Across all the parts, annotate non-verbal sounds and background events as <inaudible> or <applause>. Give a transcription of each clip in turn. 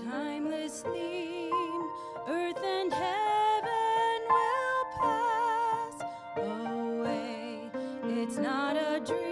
timeless theme. Earth and heaven will pass away. It's not a dream.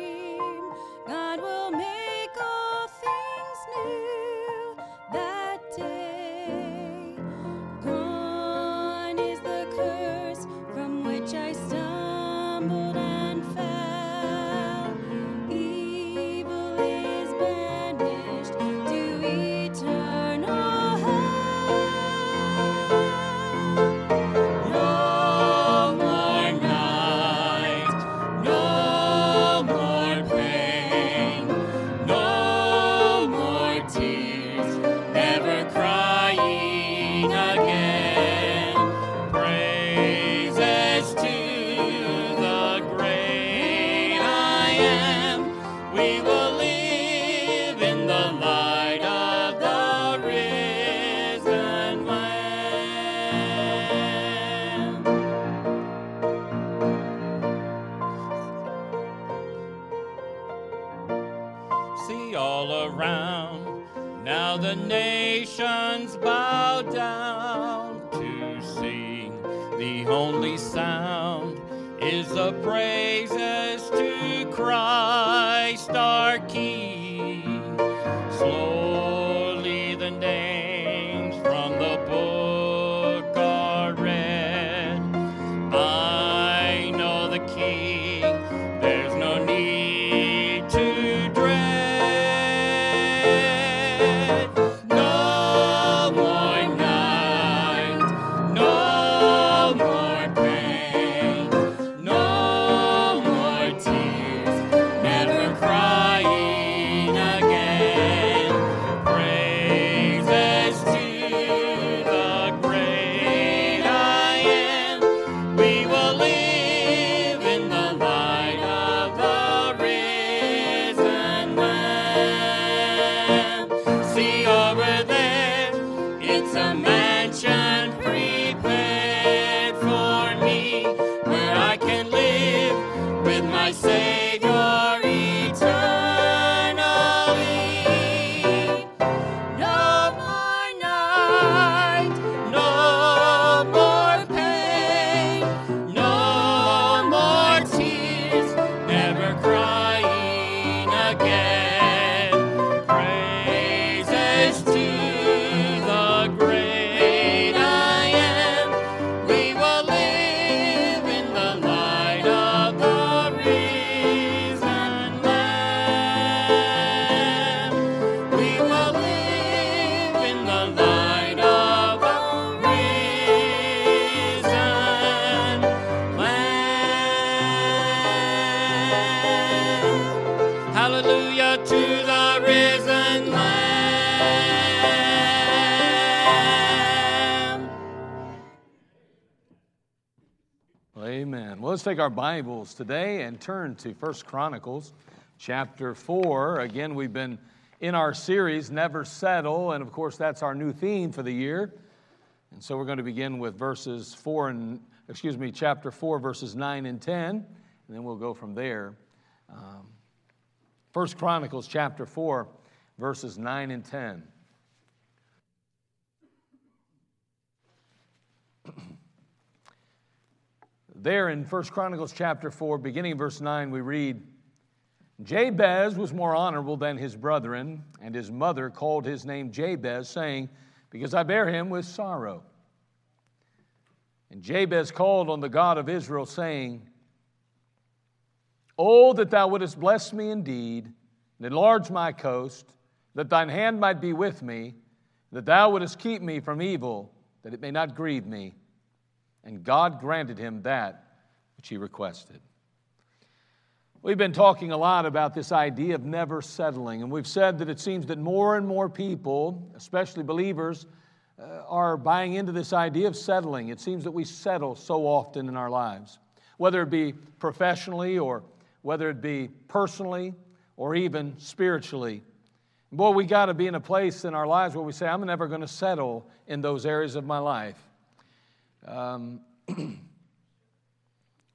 Bow down to sing. The only sound is the praises to Christ our King. Slowly let's take our Bibles today and turn to First Chronicles chapter 4. Again, we've been in our series, Never Settle, and of course, that's our new theme for the year. And so we're going to begin with verses 4 and, excuse me, chapter 4, verses 9 and 10, and then we'll go from there. Um, First Chronicles chapter 4, verses 9 and 10. There in 1 Chronicles chapter 4, beginning verse 9, we read Jabez was more honorable than his brethren, and his mother called his name Jabez, saying, Because I bear him with sorrow. And Jabez called on the God of Israel, saying, Oh, that thou wouldest bless me indeed, and enlarge my coast, that thine hand might be with me, that thou wouldest keep me from evil, that it may not grieve me. And God granted him that which he requested. We've been talking a lot about this idea of never settling, and we've said that it seems that more and more people, especially believers, uh, are buying into this idea of settling. It seems that we settle so often in our lives, whether it be professionally or whether it be personally or even spiritually. Boy, we got to be in a place in our lives where we say, I'm never going to settle in those areas of my life. Um, <clears throat>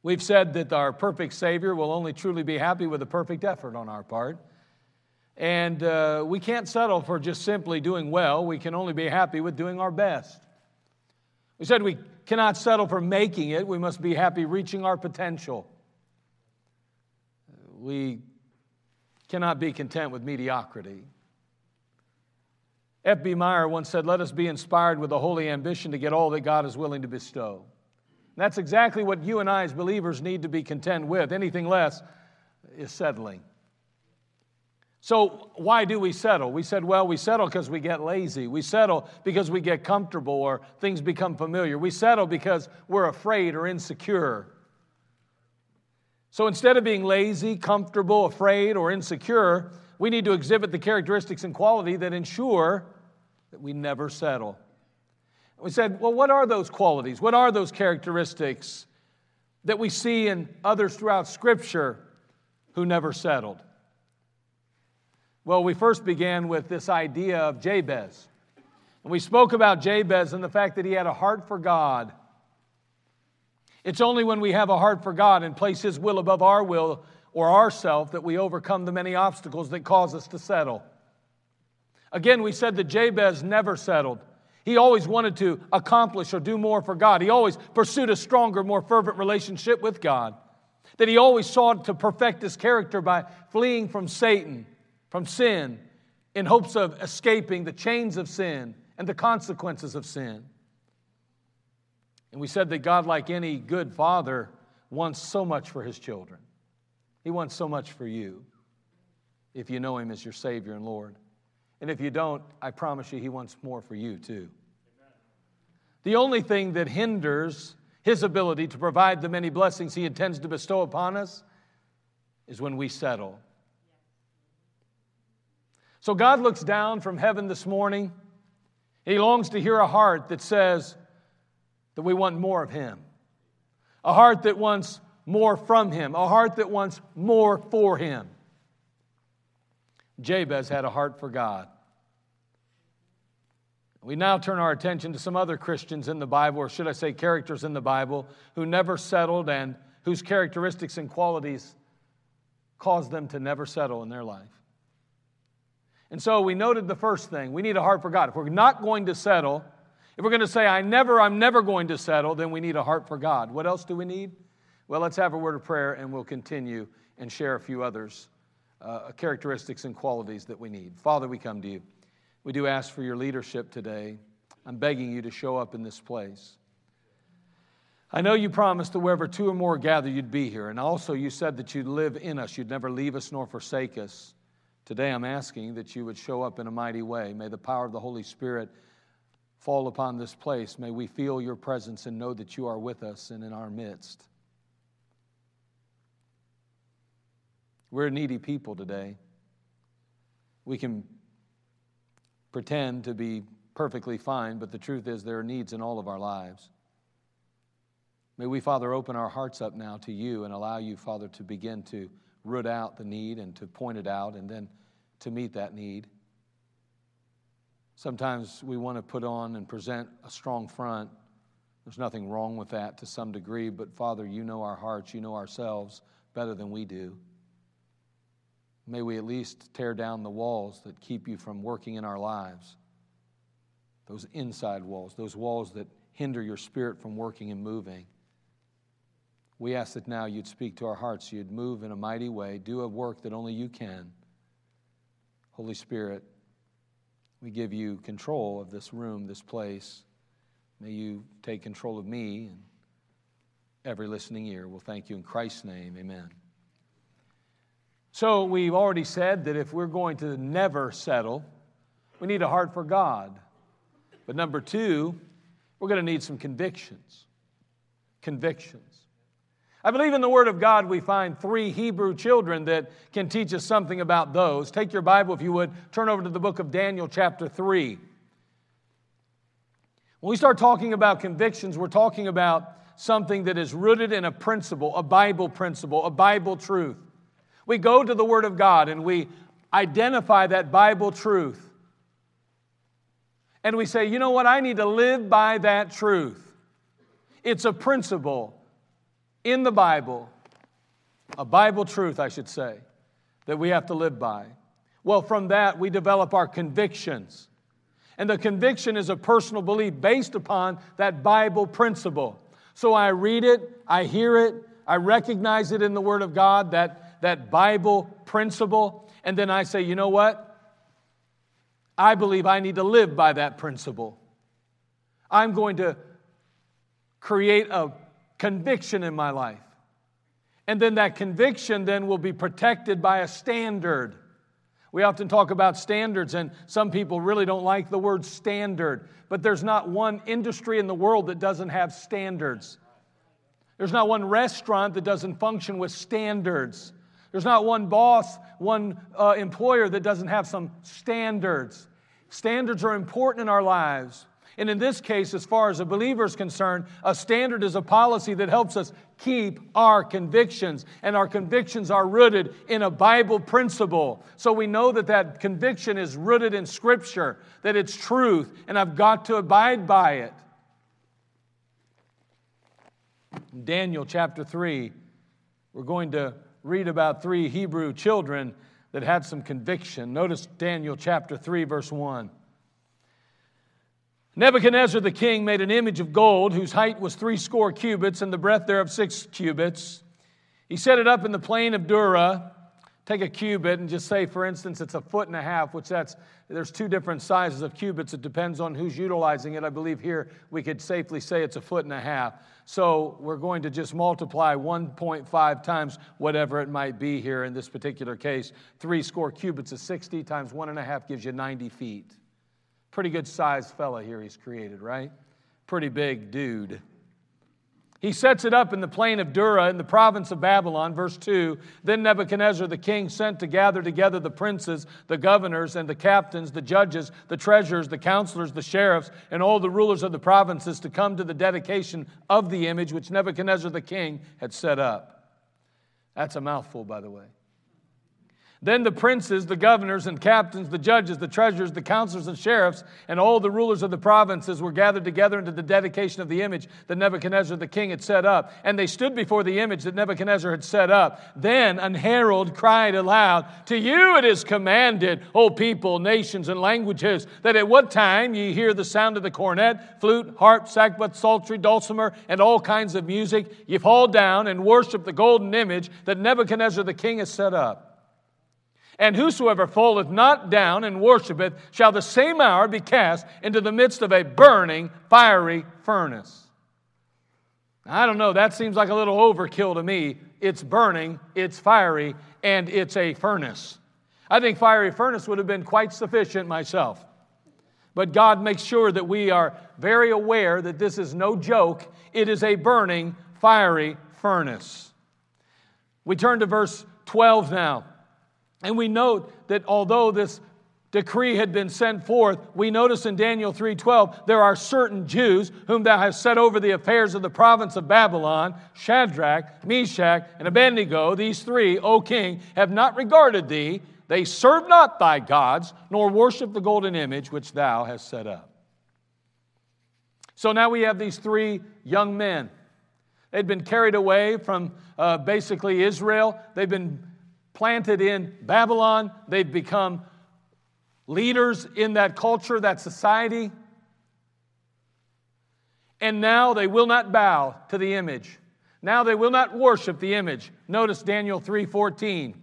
we've said that our perfect Savior will only truly be happy with a perfect effort on our part. And uh, we can't settle for just simply doing well. We can only be happy with doing our best. We said we cannot settle for making it. We must be happy reaching our potential. We cannot be content with mediocrity. F.B. Meyer once said, Let us be inspired with a holy ambition to get all that God is willing to bestow. And that's exactly what you and I, as believers, need to be content with. Anything less is settling. So, why do we settle? We said, well, we settle because we get lazy. We settle because we get comfortable or things become familiar. We settle because we're afraid or insecure. So, instead of being lazy, comfortable, afraid, or insecure, we need to exhibit the characteristics and quality that ensure that we never settle. We said, well, what are those qualities? What are those characteristics that we see in others throughout Scripture who never settled? Well, we first began with this idea of Jabez. And we spoke about Jabez and the fact that he had a heart for God. It's only when we have a heart for God and place His will above our will or ourself that we overcome the many obstacles that cause us to settle. Again, we said that Jabez never settled. He always wanted to accomplish or do more for God. He always pursued a stronger, more fervent relationship with God. That he always sought to perfect his character by fleeing from Satan from sin in hopes of escaping the chains of sin and the consequences of sin. And we said that God, like any good father, wants so much for his children. He wants so much for you if you know him as your Savior and Lord. And if you don't, I promise you, he wants more for you too. The only thing that hinders his ability to provide the many blessings he intends to bestow upon us is when we settle so God looks down from heaven this morning. He longs to hear a heart that says that we want more of Him, a heart that wants more from Him, a heart that wants more for Him. Jabez had a heart for God. We now turn our attention to some other Christians in the Bible, or should I say, characters in the Bible, who never settled and whose characteristics and qualities caused them to never settle in their life. And so we noted the first thing we need a heart for God. If we're not going to settle, if we're going to say, I never, I'm never going to settle, then we need a heart for God. What else do we need? Well, let's have a word of prayer and we'll continue and share a few others, uh, characteristics and qualities that we need. Father, we come to you. We do ask for your leadership today. I'm begging you to show up in this place. I know you promised that wherever two or more gather, you'd be here. And also, you said that you'd live in us, you'd never leave us nor forsake us. Today I'm asking that you would show up in a mighty way. May the power of the Holy Spirit fall upon this place. May we feel your presence and know that you are with us and in our midst. We're needy people today. We can pretend to be perfectly fine, but the truth is there are needs in all of our lives. May we, Father, open our hearts up now to you and allow you, Father, to begin to root out the need and to point it out and then to meet that need. Sometimes we want to put on and present a strong front. There's nothing wrong with that to some degree, but Father, you know our hearts, you know ourselves better than we do. May we at least tear down the walls that keep you from working in our lives. Those inside walls, those walls that hinder your spirit from working and moving. We ask that now you'd speak to our hearts, you'd move in a mighty way, do a work that only you can. Holy Spirit, we give you control of this room, this place. May you take control of me and every listening ear. We'll thank you in Christ's name. Amen. So, we've already said that if we're going to never settle, we need a heart for God. But number two, we're going to need some convictions. Convictions. I believe in the Word of God we find three Hebrew children that can teach us something about those. Take your Bible, if you would, turn over to the book of Daniel, chapter 3. When we start talking about convictions, we're talking about something that is rooted in a principle, a Bible principle, a Bible truth. We go to the Word of God and we identify that Bible truth. And we say, you know what? I need to live by that truth. It's a principle in the Bible, a Bible truth, I should say, that we have to live by. Well, from that, we develop our convictions. And the conviction is a personal belief based upon that Bible principle. So I read it, I hear it, I recognize it in the Word of God, that, that Bible principle, and then I say, you know what? I believe I need to live by that principle. I'm going to create a conviction in my life. And then that conviction then will be protected by a standard. We often talk about standards, and some people really don't like the word standard, but there's not one industry in the world that doesn't have standards. There's not one restaurant that doesn't function with standards. There's not one boss, one uh, employer that doesn't have some standards. Standards are important in our lives. And in this case, as far as a believer is concerned, a standard is a policy that helps us keep our convictions. And our convictions are rooted in a Bible principle. So we know that that conviction is rooted in Scripture, that it's truth, and I've got to abide by it. Daniel chapter 3, we're going to read about three Hebrew children that had some conviction. Notice Daniel chapter 3, verse 1. Nebuchadnezzar the king made an image of gold whose height was three score cubits and the breadth thereof six cubits. He set it up in the plain of Dura. Take a cubit and just say, for instance, it's a foot and a half, which that's, there's two different sizes of cubits. It depends on who's utilizing it. I believe here we could safely say it's a foot and a half. So we're going to just multiply 1.5 times whatever it might be here in this particular case. Three score cubits is 60 times one and a half gives you 90 feet. Pretty good sized fella here he's created, right? Pretty big dude. He sets it up in the plain of Dura in the province of Babylon, verse 2. Then Nebuchadnezzar the king sent to gather together the princes, the governors, and the captains, the judges, the treasurers, the counselors, the sheriffs, and all the rulers of the provinces to come to the dedication of the image which Nebuchadnezzar the king had set up. That's a mouthful, by the way. Then the princes, the governors and captains, the judges, the treasurers, the counselors and sheriffs, and all the rulers of the provinces were gathered together into the dedication of the image that Nebuchadnezzar the king had set up. And they stood before the image that Nebuchadnezzar had set up. Then an herald cried aloud, To you it is commanded, O people, nations, and languages, that at what time ye hear the sound of the cornet, flute, harp, sackbut, psaltery, dulcimer, and all kinds of music, ye fall down and worship the golden image that Nebuchadnezzar the king has set up. And whosoever falleth not down and worshipeth shall the same hour be cast into the midst of a burning, fiery furnace. I don't know, that seems like a little overkill to me. It's burning, it's fiery, and it's a furnace. I think fiery furnace would have been quite sufficient myself. But God makes sure that we are very aware that this is no joke. It is a burning, fiery furnace. We turn to verse 12 now. And we note that although this decree had been sent forth, we notice in Daniel 3:12 there are certain Jews whom thou hast set over the affairs of the province of Babylon, Shadrach, Meshach, and Abednego, these three, O king, have not regarded thee, they serve not thy gods, nor worship the golden image which thou hast set up. So now we have these three young men. They'd been carried away from uh, basically Israel. They've been planted in Babylon. They've become leaders in that culture, that society. And now they will not bow to the image. Now they will not worship the image. Notice Daniel 3:14.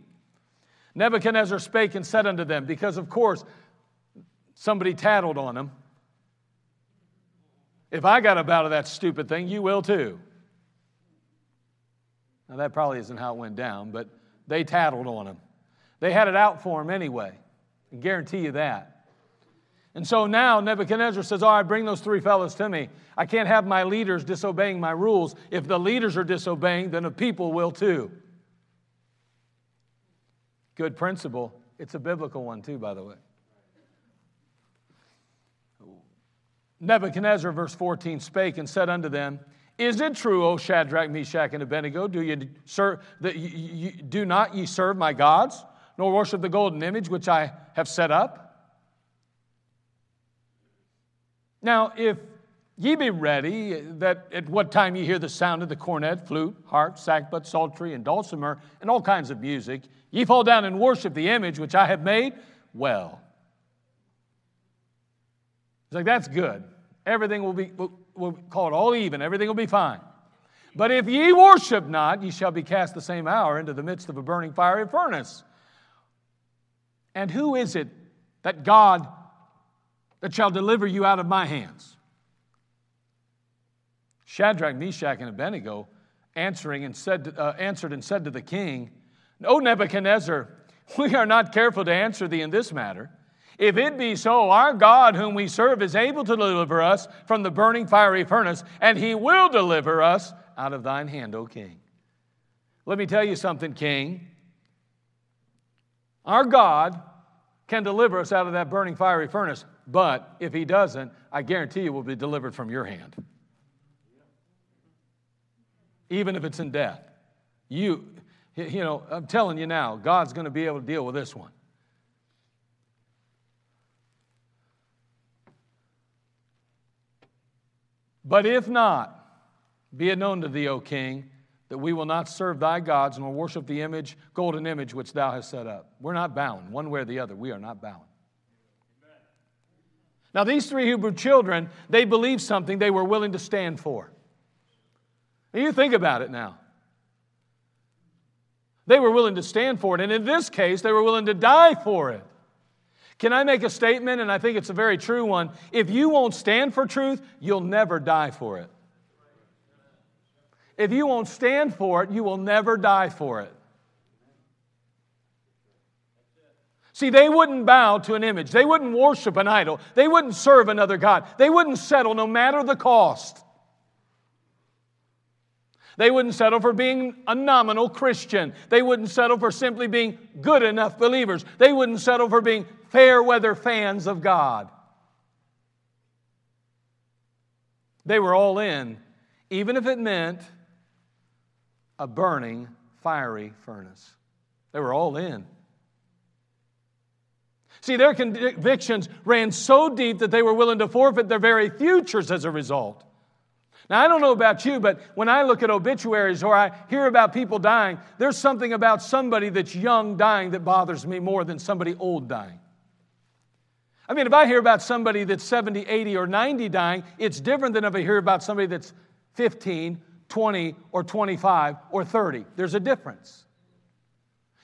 Nebuchadnezzar spake and said unto them, because of course somebody tattled on him. If I got bow to that stupid thing, you will too. Now that probably isn't how it went down, but they tattled on him. They had it out for him anyway. I guarantee you that. And so now Nebuchadnezzar says, All right, bring those three fellows to me. I can't have my leaders disobeying my rules. If the leaders are disobeying, then the people will too. Good principle. It's a biblical one, too, by the way. Nebuchadnezzar, verse 14, spake and said unto them, is it true, O Shadrach, Meshach, and Abednego, do, you serve, that you, you, do not ye serve my gods, nor worship the golden image which I have set up? Now, if ye be ready, that at what time ye hear the sound of the cornet, flute, harp, sackbut, psaltery, and dulcimer, and all kinds of music, ye fall down and worship the image which I have made, well. He's like, that's good. Everything will be, we'll, call it all even. Everything will be fine. But if ye worship not, ye shall be cast the same hour into the midst of a burning fiery furnace. And who is it that God that shall deliver you out of my hands? Shadrach, Meshach, and Abednego answering and said, uh, answered and said to the king, O Nebuchadnezzar, <laughs> we are not careful to answer thee in this matter. If it be so, our God, whom we serve, is able to deliver us from the burning fiery furnace, and he will deliver us out of thine hand, O king. Let me tell you something, king. Our God can deliver us out of that burning fiery furnace, but if he doesn't, I guarantee you we'll be delivered from your hand. Even if it's in death. You, you know, I'm telling you now, God's going to be able to deal with this one. But if not, be it known to thee, O king, that we will not serve thy gods nor worship the image, golden image which thou hast set up. We're not bound, one way or the other. We are not bound. Now, these three Hebrew children, they believed something they were willing to stand for. And you think about it now. They were willing to stand for it. And in this case, they were willing to die for it. Can I make a statement? And I think it's a very true one. If you won't stand for truth, you'll never die for it. If you won't stand for it, you will never die for it. See, they wouldn't bow to an image. They wouldn't worship an idol. They wouldn't serve another God. They wouldn't settle no matter the cost. They wouldn't settle for being a nominal Christian. They wouldn't settle for simply being good enough believers. They wouldn't settle for being fair weather fans of God. They were all in, even if it meant a burning, fiery furnace. They were all in. See, their convictions ran so deep that they were willing to forfeit their very futures as a result. Now, I don't know about you, but when I look at obituaries or I hear about people dying, there's something about somebody that's young dying that bothers me more than somebody old dying. I mean, if I hear about somebody that's 70, 80, or 90 dying, it's different than if I hear about somebody that's 15, 20, or 25, or 30. There's a difference.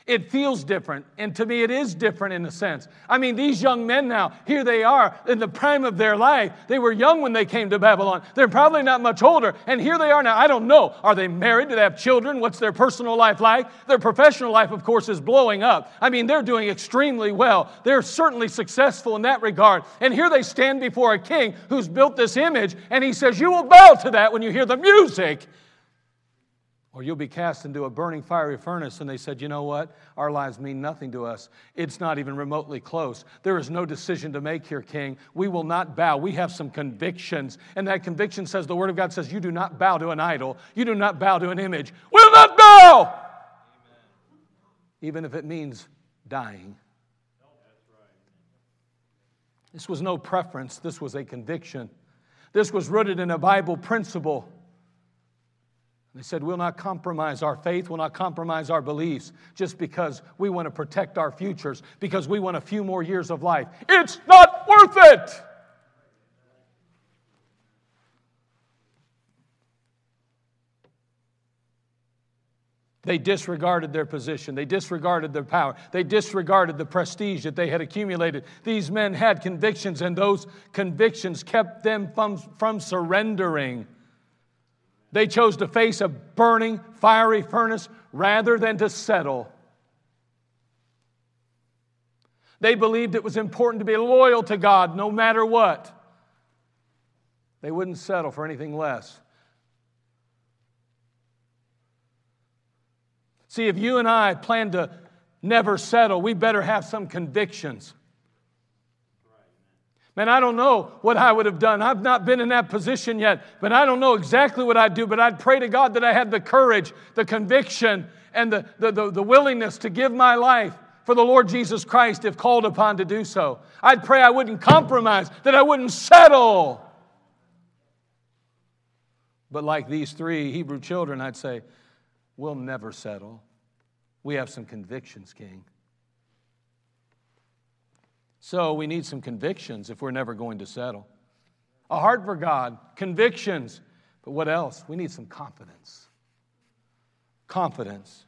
It feels different. And to me, it is different in a sense. I mean, these young men now, here they are in the prime of their life. They were young when they came to Babylon. They're probably not much older. And here they are now. I don't know. Are they married? Do they have children? What's their personal life like? Their professional life, of course, is blowing up. I mean, they're doing extremely well. They're certainly successful in that regard. And here they stand before a king who's built this image, and he says, You will bow to that when you hear the music or you'll be cast into a burning fiery furnace. And they said, You know what? Our lives mean nothing to us. It's not even remotely close. There is no decision to make here, King. We will not bow. We have some convictions. And that conviction says, The Word of God says, You do not bow to an idol, you do not bow to an image. We will not bow! Amen. Even if it means dying. This was no preference, this was a conviction. This was rooted in a Bible principle. They said, We'll not compromise our faith, we'll not compromise our beliefs just because we want to protect our futures, because we want a few more years of life. It's not worth it. They disregarded their position. They disregarded their power. They disregarded the prestige that they had accumulated. These men had convictions, and those convictions kept them from, from surrendering. They chose to face a burning, fiery furnace rather than to settle. They believed it was important to be loyal to God no matter what. They wouldn't settle for anything less. See, if you and I plan to never settle, we better have some convictions. Man, I don't know what I would have done. I've not been in that position yet, but I don't know exactly what I'd do. But I'd pray to God that I had the courage, the conviction, and the, the, the, the willingness to give my life for the Lord Jesus Christ if called upon to do so. I'd pray I wouldn't compromise, that I wouldn't settle. But like these three Hebrew children, I'd say, we'll never settle. We have some convictions, King. So we need some convictions if we're never going to settle. A heart for God, convictions. But what else? We need some confidence. Confidence.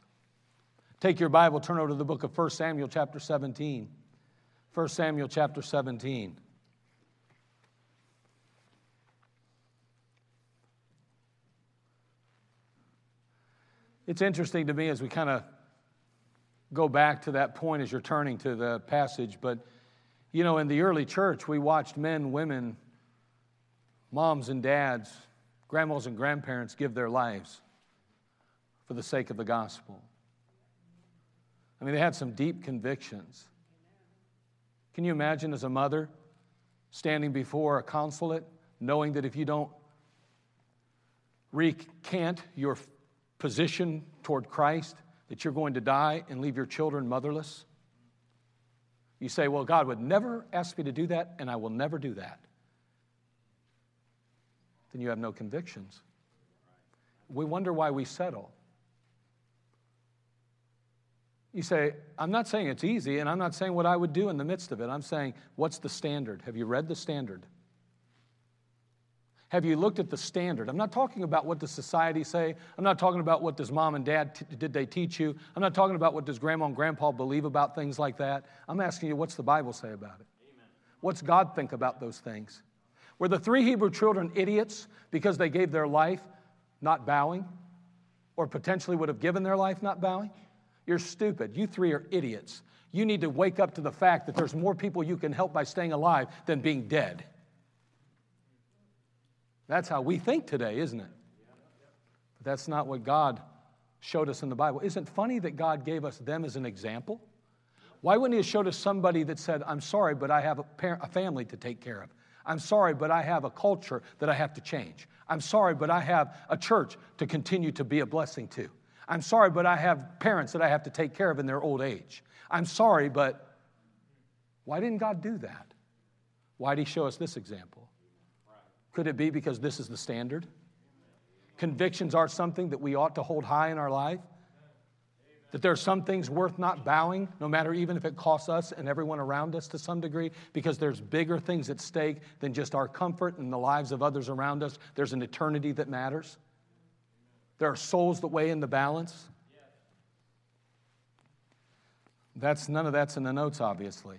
Take your Bible, turn over to the book of 1 Samuel, chapter 17. 1 Samuel, chapter 17. It's interesting to me as we kind of go back to that point as you're turning to the passage, but you know, in the early church, we watched men, women, moms and dads, grandmas and grandparents give their lives for the sake of the gospel. I mean, they had some deep convictions. Can you imagine as a mother standing before a consulate, knowing that if you don't recant your position toward Christ, that you're going to die and leave your children motherless? You say, Well, God would never ask me to do that, and I will never do that. Then you have no convictions. We wonder why we settle. You say, I'm not saying it's easy, and I'm not saying what I would do in the midst of it. I'm saying, what's the standard? Have you read the standard? Have you looked at the standard? I'm not talking about what does society say. I'm not talking about what does mom and dad t- did they teach you. I'm not talking about what does grandma and grandpa believe about things like that. I'm asking you what's the Bible say about it? Amen. What's God think about those things? Were the three Hebrew children idiots because they gave their life not bowing or potentially would have given their life not bowing? You're stupid. You three are idiots. You need to wake up to the fact that there's more people you can help by staying alive than being dead. That's how we think today, isn't it? But that's not what God showed us in the Bible. Isn't it funny that God gave us them as an example? Why wouldn't He have showed us somebody that said, I'm sorry, but I have a, parent, a family to take care of? I'm sorry, but I have a culture that I have to change. I'm sorry, but I have a church to continue to be a blessing to. I'm sorry, but I have parents that I have to take care of in their old age. I'm sorry, but why didn't God do that? Why did He show us this example? Could it be because this is the standard? Convictions are something that we ought to hold high in our life? That there are some things worth not bowing, no matter even if it costs us and everyone around us to some degree, because there's bigger things at stake than just our comfort and the lives of others around us. There's an eternity that matters. There are souls that weigh in the balance. That's none of that's in the notes, obviously.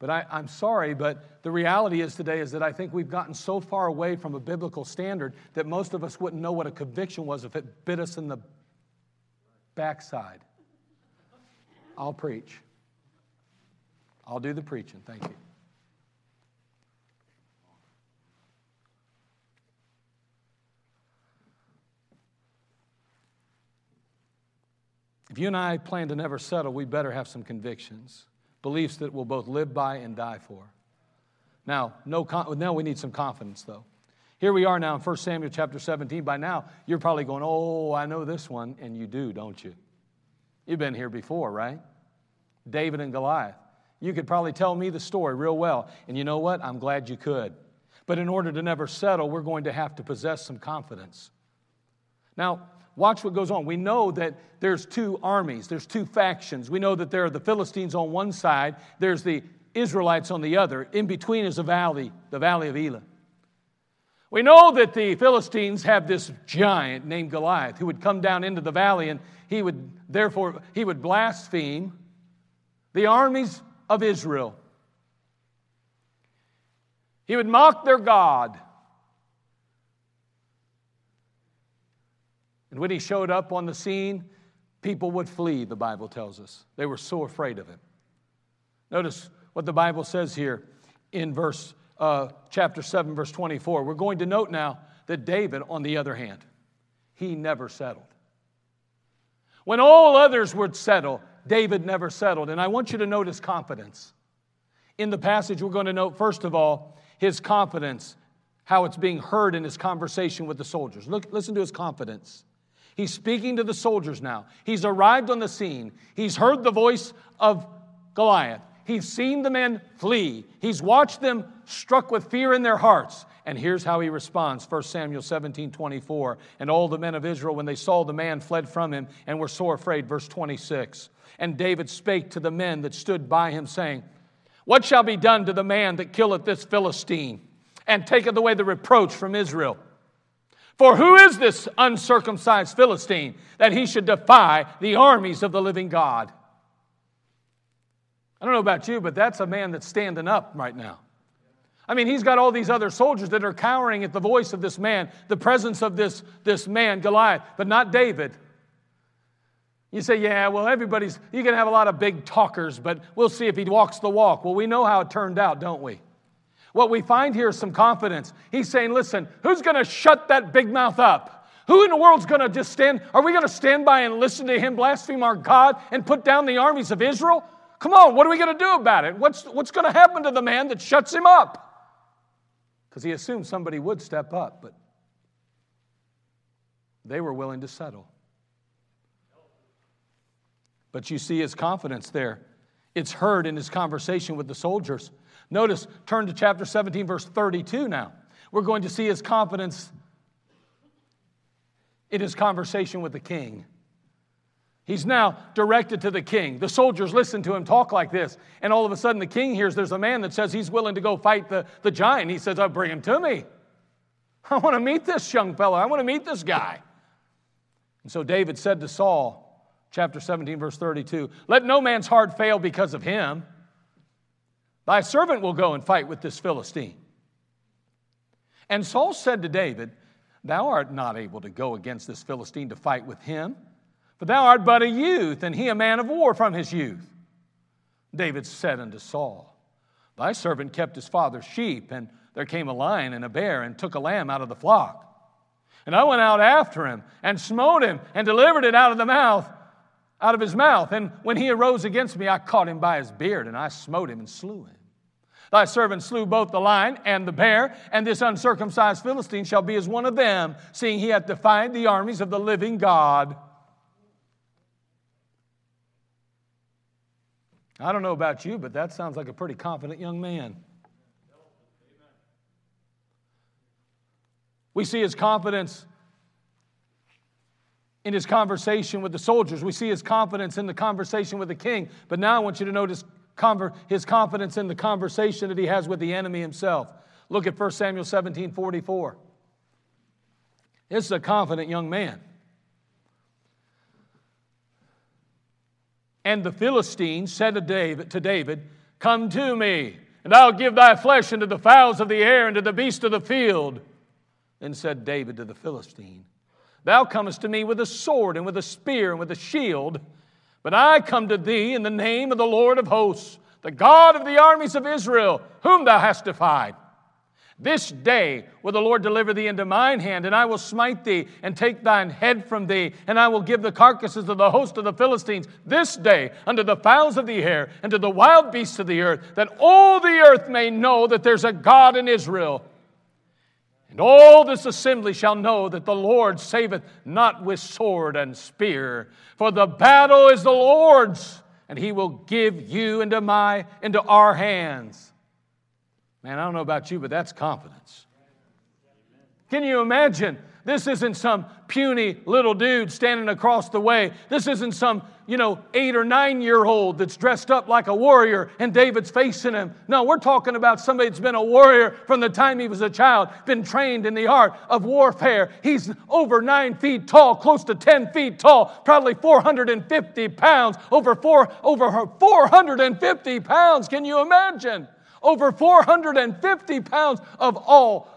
But I, am sorry, but the reality is today is that I think we've gotten so far away from a biblical standard that most of us wouldn't know what a conviction was if it bit us in the backside. I'll preach. I'll do the preaching. Thank you. If you and I plan to never settle, we better have some convictions beliefs that we'll both live by and die for. Now, no now we need some confidence, though. Here we are now in 1 Samuel chapter 17. By now, you're probably going, Oh, I know this one. And you do, don't you? You've been here before, right? David and Goliath. You could probably tell me the story real well. And you know what? I'm glad you could. But in order to never settle, we're going to have to possess some confidence. Now, watch what goes on. We know that there's two armies, there's two factions. We know that there are the Philistines on one side, there's the Israelites on the other. In between is a valley, the valley of Elah. We know that the Philistines have this giant named Goliath who would come down into the valley and he would therefore he would blaspheme the armies of Israel. He would mock their God. And when he showed up on the scene, people would flee, the Bible tells us. They were so afraid of him. Notice what the Bible says here in verse uh, chapter 7, verse 24. We're going to note now that David, on the other hand, he never settled. When all others would settle, David never settled. And I want you to his confidence. In the passage, we're going to note, first of all, his confidence, how it's being heard in his conversation with the soldiers. Look, listen to his confidence. He's speaking to the soldiers now. He's arrived on the scene. He's heard the voice of Goliath. He's seen the men flee. He's watched them struck with fear in their hearts. And here's how he responds 1 Samuel 17 24. And all the men of Israel, when they saw the man, fled from him and were sore afraid. Verse 26. And David spake to the men that stood by him, saying, What shall be done to the man that killeth this Philistine and taketh away the reproach from Israel? For who is this uncircumcised Philistine that he should defy the armies of the living God? I don't know about you, but that's a man that's standing up right now. I mean, he's got all these other soldiers that are cowering at the voice of this man, the presence of this, this man, Goliath, but not David. You say, yeah, well, everybody's, you can have a lot of big talkers, but we'll see if he walks the walk. Well, we know how it turned out, don't we? What we find here is some confidence. He's saying, listen, who's going to shut that big mouth up? Who in the world's going to just stand? Are we going to stand by and listen to him blaspheme our God and put down the armies of Israel? Come on, what are we going to do about it? What's, what's going to happen to the man that shuts him up? Because he assumed somebody would step up, but they were willing to settle. But you see his confidence there. It's heard in his conversation with the soldiers. Notice, turn to chapter 17, verse 32 now. We're going to see his confidence in his conversation with the king. He's now directed to the king. The soldiers listen to him talk like this. And all of a sudden, the king hears there's a man that says he's willing to go fight the, the giant. He says, I'll bring him to me. I want to meet this young fellow. I want to meet this guy. And so David said to Saul, chapter 17, verse 32, Let no man's heart fail because of him. Thy servant will go and fight with this Philistine. And Saul said to David, Thou art not able to go against this Philistine to fight with him for thou art but a youth, and he a man of war from his youth. David said unto Saul, Thy servant kept his father's sheep, and there came a lion and a bear, and took a lamb out of the flock. And I went out after him, and smote him, and delivered it out of the mouth, out of his mouth. And when he arose against me, I caught him by his beard, and I smote him and slew him. Thy servant slew both the lion and the bear, and this uncircumcised Philistine shall be as one of them, seeing he hath defied the armies of the living God. I don't know about you, but that sounds like a pretty confident young man. We see his confidence in his conversation with the soldiers. We see his confidence in the conversation with the king. But now I want you to notice his confidence in the conversation that he has with the enemy himself. Look at 1 Samuel 17 44. This is a confident young man. And the Philistine said to David, to David, Come to me, and I'll give thy flesh unto the fowls of the air and to the beasts of the field. Then said David to the Philistine, Thou comest to me with a sword and with a spear and with a shield, but I come to thee in the name of the Lord of hosts, the God of the armies of Israel, whom thou hast defied. This day will the Lord deliver thee into mine hand, and I will smite thee and take thine head from thee, and I will give the carcasses of the host of the Philistines this day unto the fowls of the air and to the wild beasts of the earth, that all the earth may know that there's a God in Israel. And all this assembly shall know that the Lord saveth not with sword and spear, for the battle is the Lord's, and he will give you into my into our hands. Man, I don't know about you, but that's confidence. Can you imagine? This isn't some puny little dude standing across the way. This isn't some, you know, eight or nine year old that's dressed up like a warrior and David's facing him. No, we're talking about somebody that's been a warrior from the time he was a child, been trained in the art of warfare. He's over nine feet tall, close to 10 feet tall, probably 450 pounds, over, four, over 450 pounds. Can you imagine? over 450 pounds of all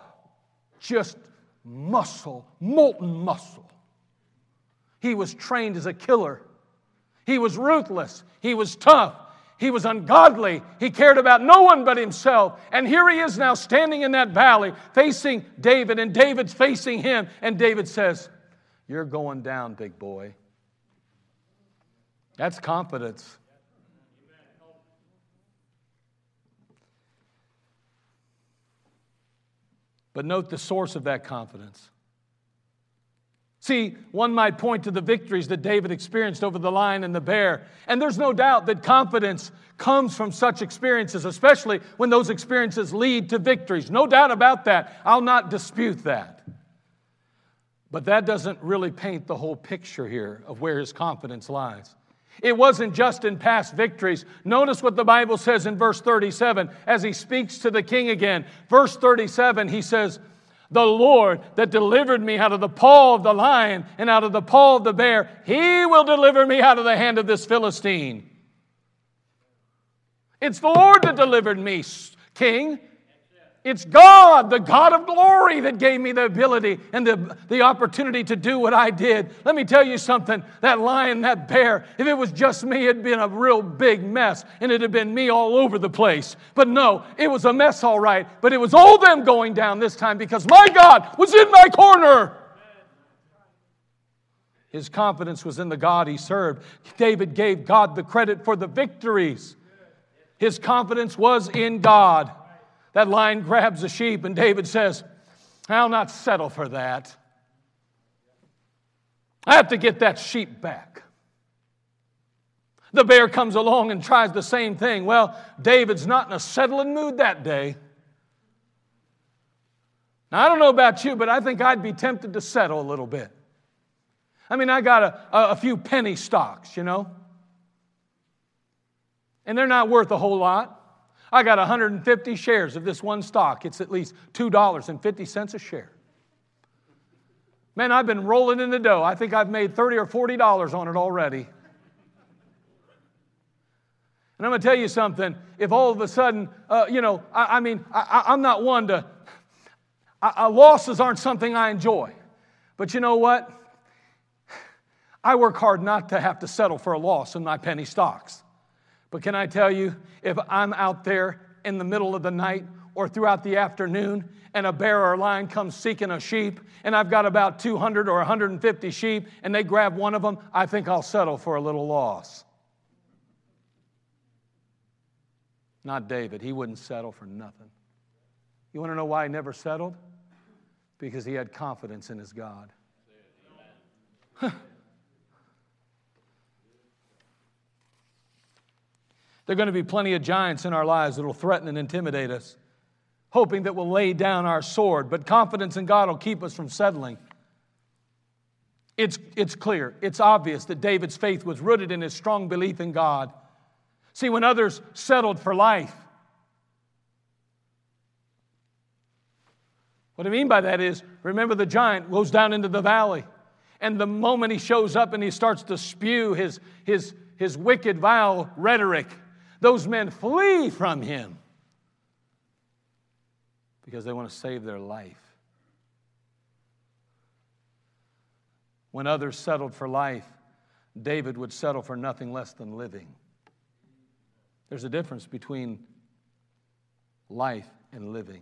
just muscle, molten muscle. He was trained as a killer. He was ruthless. He was tough. He was ungodly. He cared about no one but himself. And here he is now standing in that valley facing David, and David's facing him. And David says, You're going down, big boy. That's confidence. But note the source of that confidence. See, one might point to the victories that David experienced over the lion and the bear. And there's no doubt that confidence comes from such experiences, especially when those experiences lead to victories. No doubt about that. I'll not dispute that. But that doesn't really paint the whole picture here of where his confidence lies. It wasn't just in past victories. Notice what the Bible says in verse 37 as he speaks to the king again. Verse 37, he says, The Lord that delivered me out of the paw of the lion and out of the paw of the bear, he will deliver me out of the hand of this Philistine. It's the Lord that delivered me, king. It's God, the God of glory, that gave me the ability and the, the opportunity to do what I did. Let me tell you something that lion, that bear, if it was just me, it'd been a real big mess and it'd have been me all over the place. But no, it was a mess, all right. But it was all them going down this time because my God was in my corner. His confidence was in the God he served. David gave God the credit for the victories. His confidence was in God. That lion grabs a sheep, and David says, I'll not settle for that. I have to get that sheep back. The bear comes along and tries the same thing. Well, David's not in a settling mood that day. Now, I don't know about you, but I think I'd be tempted to settle a little bit. I mean, I got a, a, few penny stocks, you know, and they're not worth a whole lot. I got 150 shares of this one stock. It's at least $2.50 a share. Man, I've been rolling in the dough. I think I've made 30 or $40 on it already. And I'm going to tell you something. If all of a sudden, uh, you know, I, I mean, I, am not one to, I, losses aren't something I enjoy. But you know what? I work hard not to have to settle for a loss in my penny stocks. But can I tell you, if I'm out there in the middle of the night or throughout the afternoon and a bear or a lion comes seeking a sheep and I've got about 200 or 150 sheep and they grab one of them, I think I'll settle for a little loss. Not David. He wouldn't settle for nothing. You want to know why he never settled? Because he had confidence in his God. There are going to be plenty of giants in our lives that will threaten and intimidate us, hoping that we'll lay down our sword, but confidence in God will keep us from settling. It's, it's clear, it's obvious that David's faith was rooted in his strong belief in God. See, when others settled for life, what I mean by that is remember, the giant goes down into the valley. And the moment he shows up and he starts to spew his, his, his wicked, vile rhetoric, those men flee from him because they want to save their life. When others settled for life, David would settle for nothing less than living. There's a difference between life and living.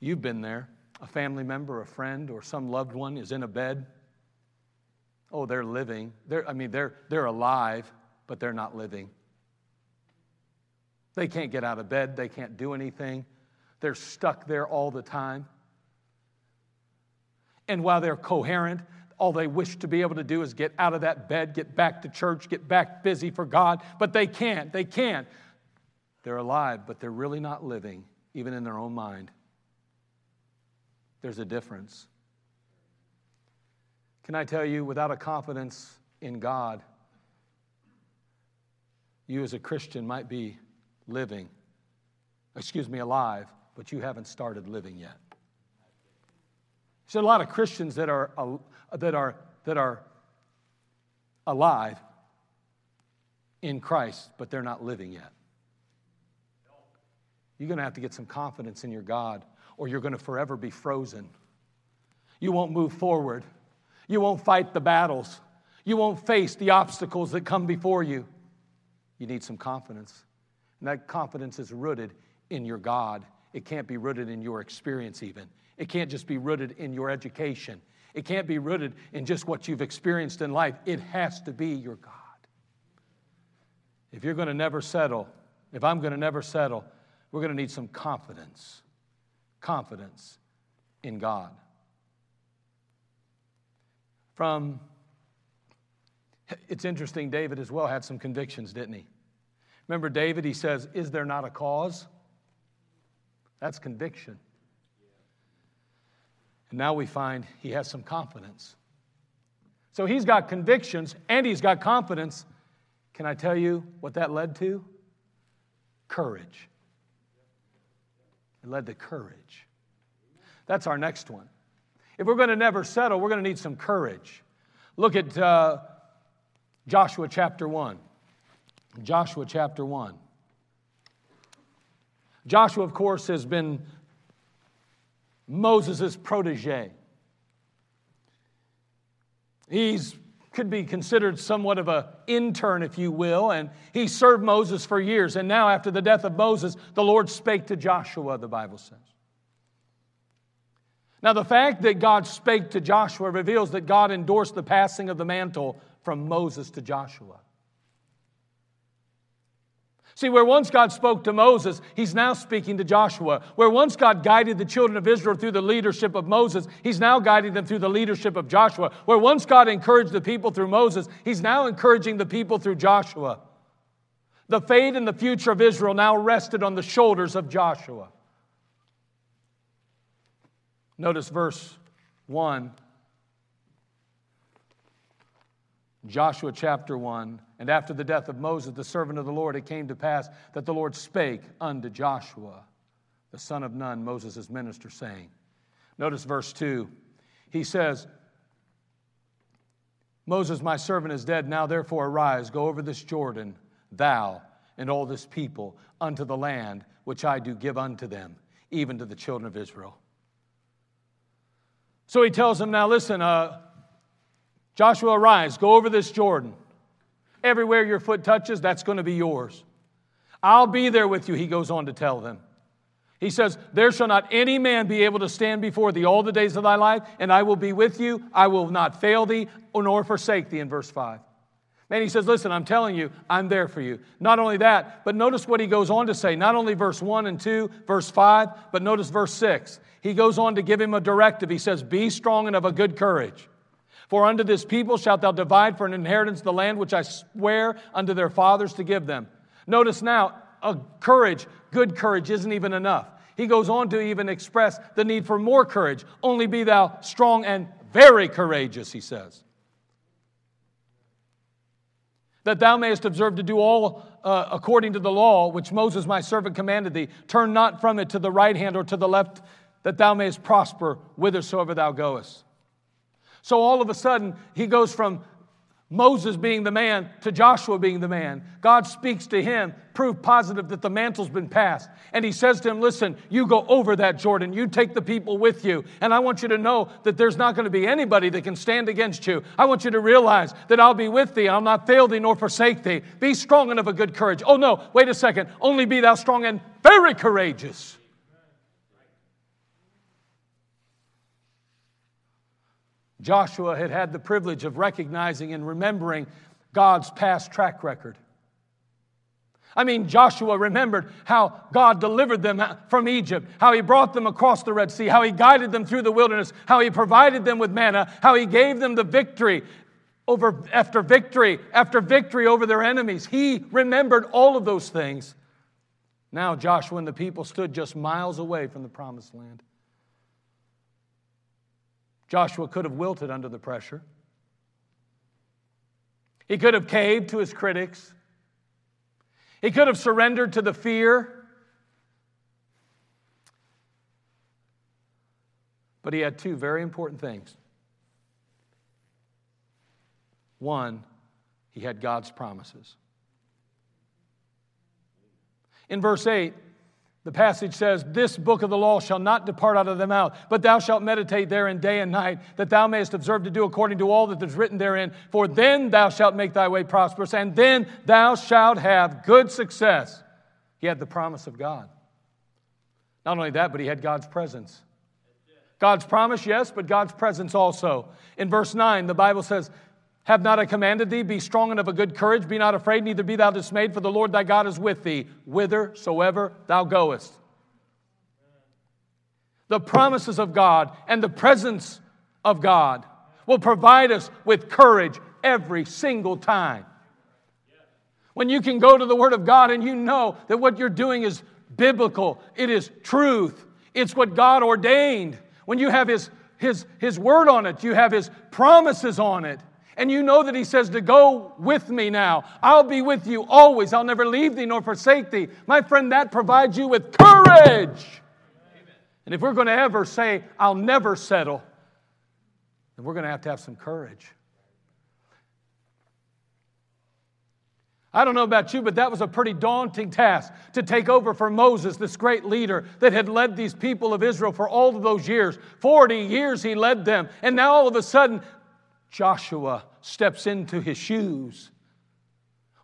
You've been there. A family member, a friend, or some loved one is in a bed. Oh, they're living. They're, I mean, they're, they're alive, but they're not living. They can't get out of bed, they can't do anything. They're stuck there all the time. And while they're coherent, all they wish to be able to do is get out of that bed, get back to church, get back busy for God, but they can't. They can't. They're alive, but they're really not living, even in their own mind. There's a difference. Can I tell you, without a confidence in God, you as a Christian might be living, excuse me, alive, but you haven't started living yet. There's a lot of Christians that are, that are, that are alive in Christ, but they're not living yet. You're going to have to get some confidence in your God, or you're going to forever be frozen. You won't move forward. You won't fight the battles. You won't face the obstacles that come before you. You need some confidence. And that confidence is rooted in your God. It can't be rooted in your experience, even. It can't just be rooted in your education. It can't be rooted in just what you've experienced in life. It has to be your God. If you're going to never settle, if I'm going to never settle, we're going to need some confidence. Confidence in God. From, it's interesting, David as well had some convictions, didn't he? Remember David, he says, Is there not a cause? That's conviction. And now we find he has some confidence. So he's got convictions and he's got confidence. Can I tell you what that led to? Courage. It led to courage. That's our next one. If we're going to never settle, we're going to need some courage. Look at uh, Joshua chapter 1. Joshua chapter 1. Joshua, of course, has been Moses' protege. He's could be considered somewhat of an intern, if you will, and he served Moses for years. And now, after the death of Moses, the Lord spake to Joshua, the Bible says. Now, the fact that God spake to Joshua reveals that God endorsed the passing of the mantle from Moses to Joshua. See, where once God spoke to Moses, he's now speaking to Joshua. Where once God guided the children of Israel through the leadership of Moses, he's now guiding them through the leadership of Joshua. Where once God encouraged the people through Moses, he's now encouraging the people through Joshua. The fate and the future of Israel now rested on the shoulders of Joshua. Notice verse 1 Joshua chapter 1. And after the death of Moses, the servant of the Lord, it came to pass that the Lord spake unto Joshua, the son of Nun, Moses' minister, saying, Notice verse 2. He says, Moses, my servant, is dead. Now therefore arise, go over this Jordan, thou and all this people, unto the land which I do give unto them, even to the children of Israel. So he tells them, Now listen, uh, Joshua, arise, go over this Jordan. Everywhere your foot touches, that's going to be yours. I'll be there with you, he goes on to tell them. He says, There shall not any man be able to stand before thee all the days of thy life, and I will be with you. I will not fail thee nor forsake thee, in verse 5. Man, he says, Listen, I'm telling you, I'm there for you. Not only that, but notice what he goes on to say. Not only verse 1 and 2, verse 5, but notice verse 6. He goes on to give him a directive. He says, Be strong and of a good courage. For unto this people shalt thou divide for an inheritance the land which I swear unto their fathers to give them. Notice now, a courage, good courage, isn't even enough. He goes on to even express the need for more courage. Only be thou strong and very courageous, he says. That thou mayest observe to do all uh, according to the law which Moses my servant commanded thee. Turn not from it to the right hand or to the left, that thou mayest prosper whithersoever thou goest. So all of a sudden, he goes from Moses being the man to Joshua being the man. God speaks to him, proof positive that the mantle's been passed. And he says to him, Listen, you go over that Jordan, you take the people with you. And I want you to know that there's not going to be anybody that can stand against you. I want you to realize that I'll be with thee, I'll not fail thee nor forsake thee. Be strong and of a good courage. Oh, no, wait a second. Only be thou strong and very courageous. Joshua had had the privilege of recognizing and remembering God's past track record. I mean, Joshua remembered how God delivered them from Egypt, how he brought them across the Red Sea, how he guided them through the wilderness, how he provided them with manna, how he gave them the victory over after victory after victory over their enemies. He remembered all of those things. Now Joshua and the people stood just miles away from the promised land. Joshua could have wilted under the pressure. He could have caved to his critics. He could have surrendered to the fear. But he had two very important things. One, he had God's promises. In verse 8, the passage says, This book of the law shall not depart out of thy mouth, but thou shalt meditate therein day and night, that thou mayest observe to do according to all that is written therein. For then thou shalt make thy way prosperous, and then thou shalt have good success. He had the promise of God. Not only that, but he had God's presence. God's promise, yes, but God's presence also. In verse 9, the Bible says, have not I commanded thee? Be strong and of a good courage. Be not afraid, neither be thou dismayed, for the Lord thy God is with thee, whithersoever thou goest. The promises of God and the presence of God will provide us with courage every single time. When you can go to the Word of God and you know that what you're doing is biblical, it is truth, it's what God ordained. When you have His, His, His Word on it, you have His promises on it. And you know that He says to go with me now. I'll be with you always. I'll never leave thee nor forsake thee. My friend, that provides you with courage. And if we're going to ever say, I'll never settle, then we're going to have to have some courage. I don't know about you, but that was a pretty daunting task to take over for Moses, this great leader that had led these people of Israel for all of those years. 40 years he led them. And now all of a sudden, Joshua steps into his shoes.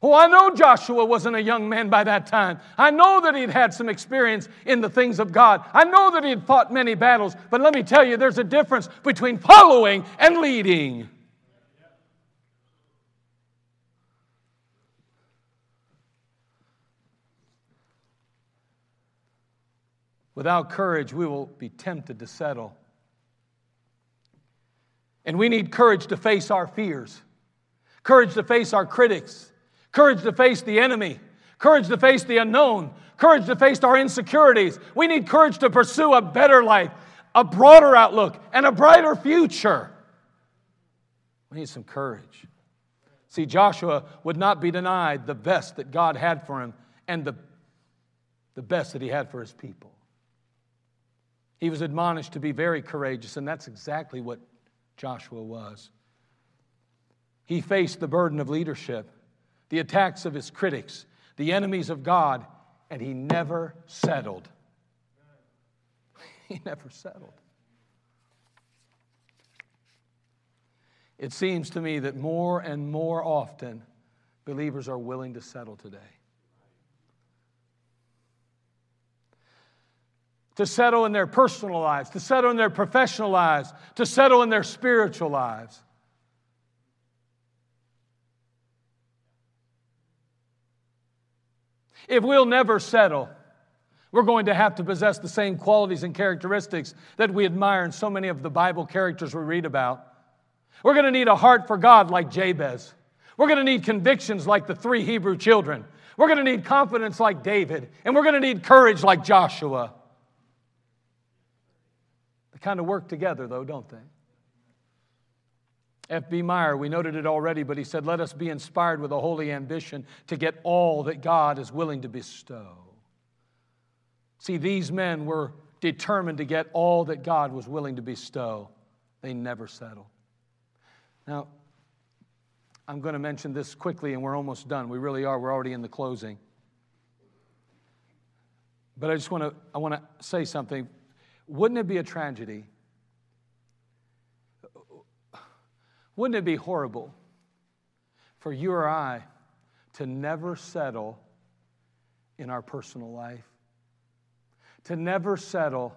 Oh, I know Joshua wasn't a young man by that time. I know that he'd had some experience in the things of God. I know that he'd fought many battles. But let me tell you, there's a difference between following and leading. Without courage, we will be tempted to settle. And we need courage to face our fears, courage to face our critics, courage to face the enemy, courage to face the unknown, courage to face our insecurities. We need courage to pursue a better life, a broader outlook, and a brighter future. We need some courage. See, Joshua would not be denied the best that God had for him and the, the best that he had for his people. He was admonished to be very courageous, and that's exactly what Joshua was. He faced the burden of leadership, the attacks of his critics, the enemies of God, and he never settled. <laughs> He never settled. It seems to me that more and more often believers are willing to settle today. To settle in their personal lives, to settle in their professional lives, to settle in their spiritual lives. If we'll never settle, we're going to have to possess the same qualities and characteristics that we admire in so many of the Bible characters we read about. We're going to need a heart for God like Jabez. We're going to need convictions like the three Hebrew children. We're going to need confidence like David. And we're going to need courage like Joshua kind of work together, though, don't they? F.B. Meyer, we noted it already, but he said, Let us be inspired with a holy ambition to get all that God is willing to bestow. See, these men were determined to get all that God was willing to bestow. They never settled. Now, I'm going to mention this quickly, and we're almost done. We really are. We're already in the closing. But I just want to I want to say something wouldn't it be a tragedy? Wouldn't it be horrible for you or I to never settle in our personal life? To never settle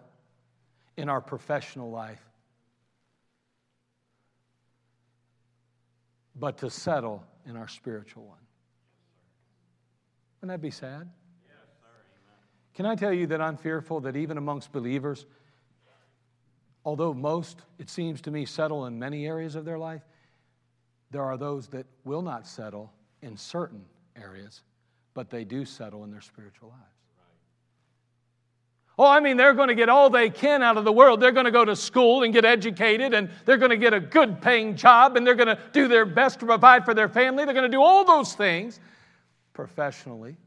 in our professional life? But to settle in our spiritual one. Wouldn't that be sad? Can I tell you that I'm fearful that even amongst believers, although most, it seems to me, settle in many areas of their life, there are those that will not settle in certain areas, but they do settle in their spiritual lives. Oh, I mean, they're going to get all they can out of the world. They're going to go to school and get educated, and they're going to get a good paying job, and they're going to do their best to provide for their family. They're going to do all those things professionally.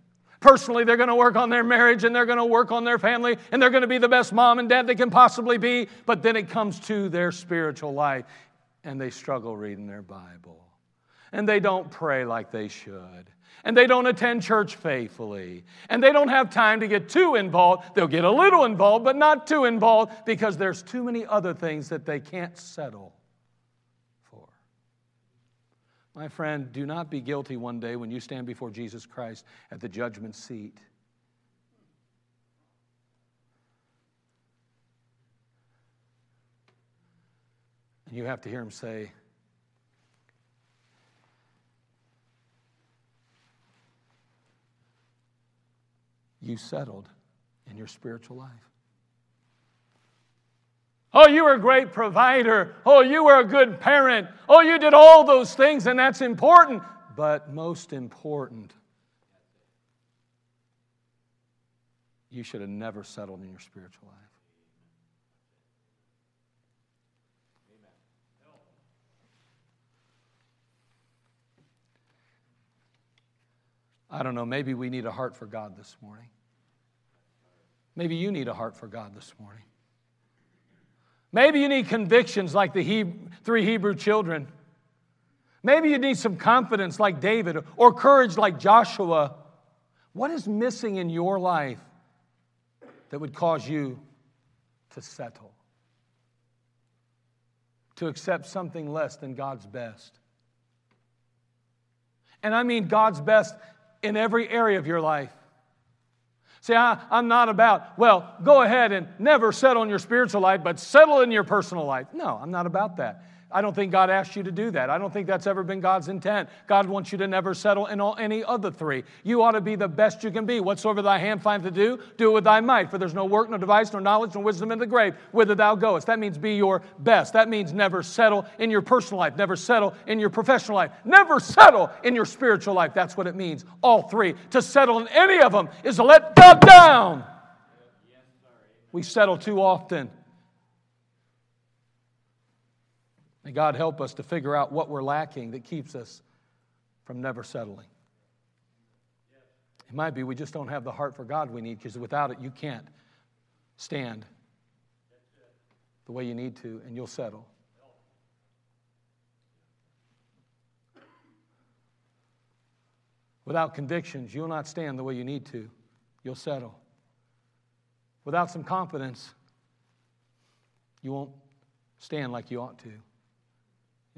Personally, they're going to work on their marriage and they're going to work on their family and they're going to be the best mom and dad they can possibly be. But then it comes to their spiritual life and they struggle reading their Bible. And they don't pray like they should. And they don't attend church faithfully. And they don't have time to get too involved. They'll get a little involved, but not too involved because there's too many other things that they can't settle. My friend, do not be guilty one day when you stand before Jesus Christ at the judgment seat. And you have to hear him say, You settled in your spiritual life. Oh, you were a great provider. Oh, you were a good parent. Oh, you did all those things, and that's important. But most important, you should have never settled in your spiritual life. I don't know, maybe we need a heart for God this morning. Maybe you need a heart for God this morning. Maybe you need convictions like the he- three Hebrew children. Maybe you need some confidence like David or courage like Joshua. What is missing in your life that would cause you to settle? To accept something less than God's best? And I mean God's best in every area of your life. See, I, am not about, well, go ahead and never settle in your spiritual life, but settle in your personal life. No, I'm not about that. I don't think God asked you to do that. I don't think that's ever been God's intent. God wants you to never settle in all, any other three. You ought to be the best you can be. Whatsoever thy hand find to do, do it with thy might. For there's no work, no device, no knowledge, no wisdom in the grave, whither thou goest. That means be your best. That means never settle in your personal life, never settle in your professional life, never settle in your spiritual life. That's what it means. All three. To settle in any of them is to let God down. We settle too often. May God help us to figure out what we're lacking that keeps us from never settling. It might be we just don't have the heart for God we need because without it, you can't stand the way you need to and you'll settle. Without convictions, you'll not stand the way you need to. You'll settle. Without some confidence, you won't stand like you ought to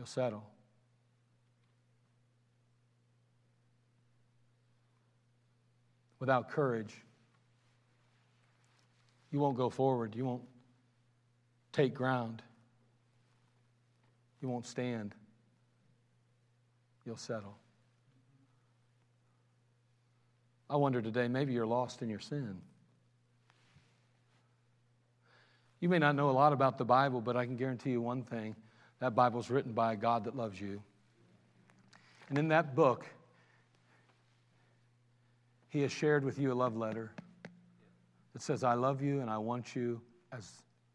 you'll settle. Without courage, you won't go forward. You won't take ground. You won't stand. You'll settle. I wonder today, maybe you're lost in your sin. You may not know a lot about the Bible, but I can guarantee you one thing that Bible is written by a God that loves you. And in that book, He has shared with you a love letter that says, I love you and I want you as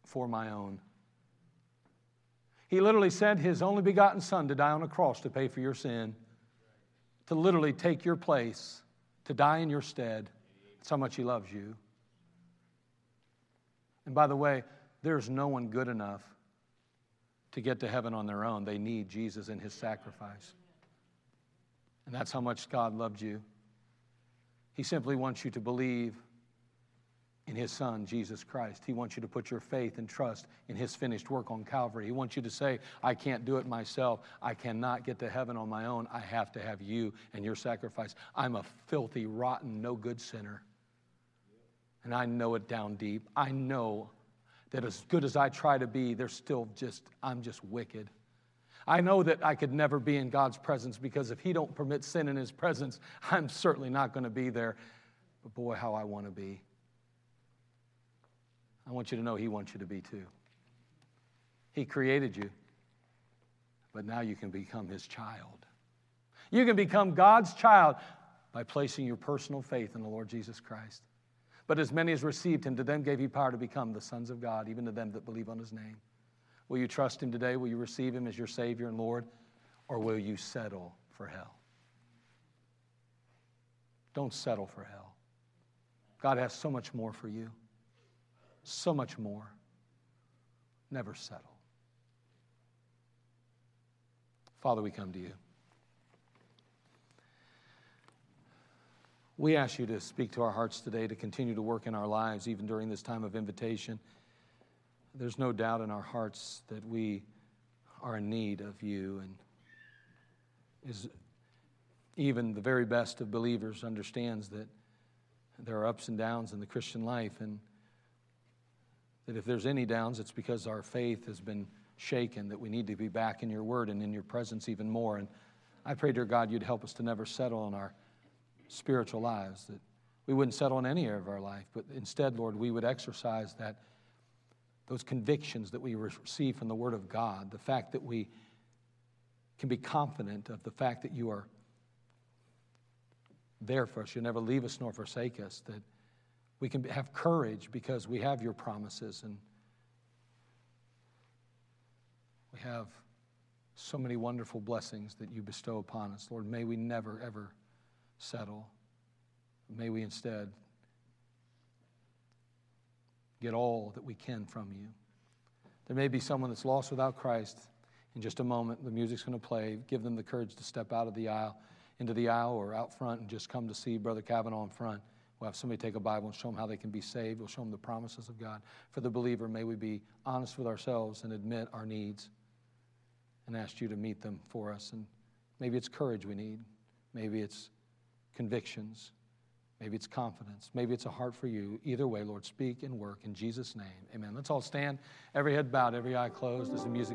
for my own. He literally sent His only begotten Son to die on a cross to pay for your sin, to literally take your place, to die in your stead. That's how much He loves you. And by the way, there's no one good enough to get to heaven on their own. They need Jesus and his sacrifice. And that's how much God loved you. He simply wants you to believe in his son, Jesus Christ. He wants you to put your faith and trust in his finished work on Calvary. He wants you to say, I can't do it myself. I cannot get to heaven on my own. I have to have you and your sacrifice. I'm a filthy, rotten, no good sinner. And I know it down deep. I know that as good as I try to be, there's still just, I'm just wicked. I know that I could never be in God's presence because if He don't permit sin in His presence, <laughs> I'm certainly not going to be there. But boy, how I want to be. I want you to know He wants you to be too. He created you, but now you can become His child. You can become God's child by placing your personal faith in the Lord Jesus Christ. But as many as received him, to them gave he power to become the sons of God, even to them that believe on his name. Will you trust him today? Will you receive him as your Savior and Lord? Or will you settle for hell? Don't settle for hell. God has so much more for you. So much more. Never settle. Father, we come to you. We ask you to speak to our hearts today, to continue to work in our lives, even during this time of invitation. There's no doubt in our hearts that we are in need of you, and is even the very best of believers understands that there are ups and downs in the Christian life, and that if there's any downs, it's because our faith has been shaken, that we need to be back in your word and in your presence even more. And I pray, dear God, you'd help us to never settle on our spiritual lives, that we wouldn't settle in any area of our life, but instead, Lord, we would exercise that those convictions that we receive from the Word of God, the fact that we can be confident of the fact that you are there for us, you'll never leave us nor forsake us, that we can have courage because we have your promises and we have so many wonderful blessings that you bestow upon us. Lord, may we never, ever settle. May we instead get all that we can from you. There may be someone that's lost without Christ. In just a moment, the music's going to play. Give them the courage to step out of the aisle, into the aisle, or out front and just come to see Brother Kavanaugh in front. We'll have somebody take a Bible and show them how they can be saved. We'll show them the promises of God. For the believer, may we be honest with ourselves and admit our needs and ask you to meet them for us. And maybe it's courage we need, maybe it's convictions, maybe it's confidence, maybe it's a heart for you. Either way, Lord, speak and work in Jesus' name. Amen. Let's all stand, every head bowed, every eye closed as the music.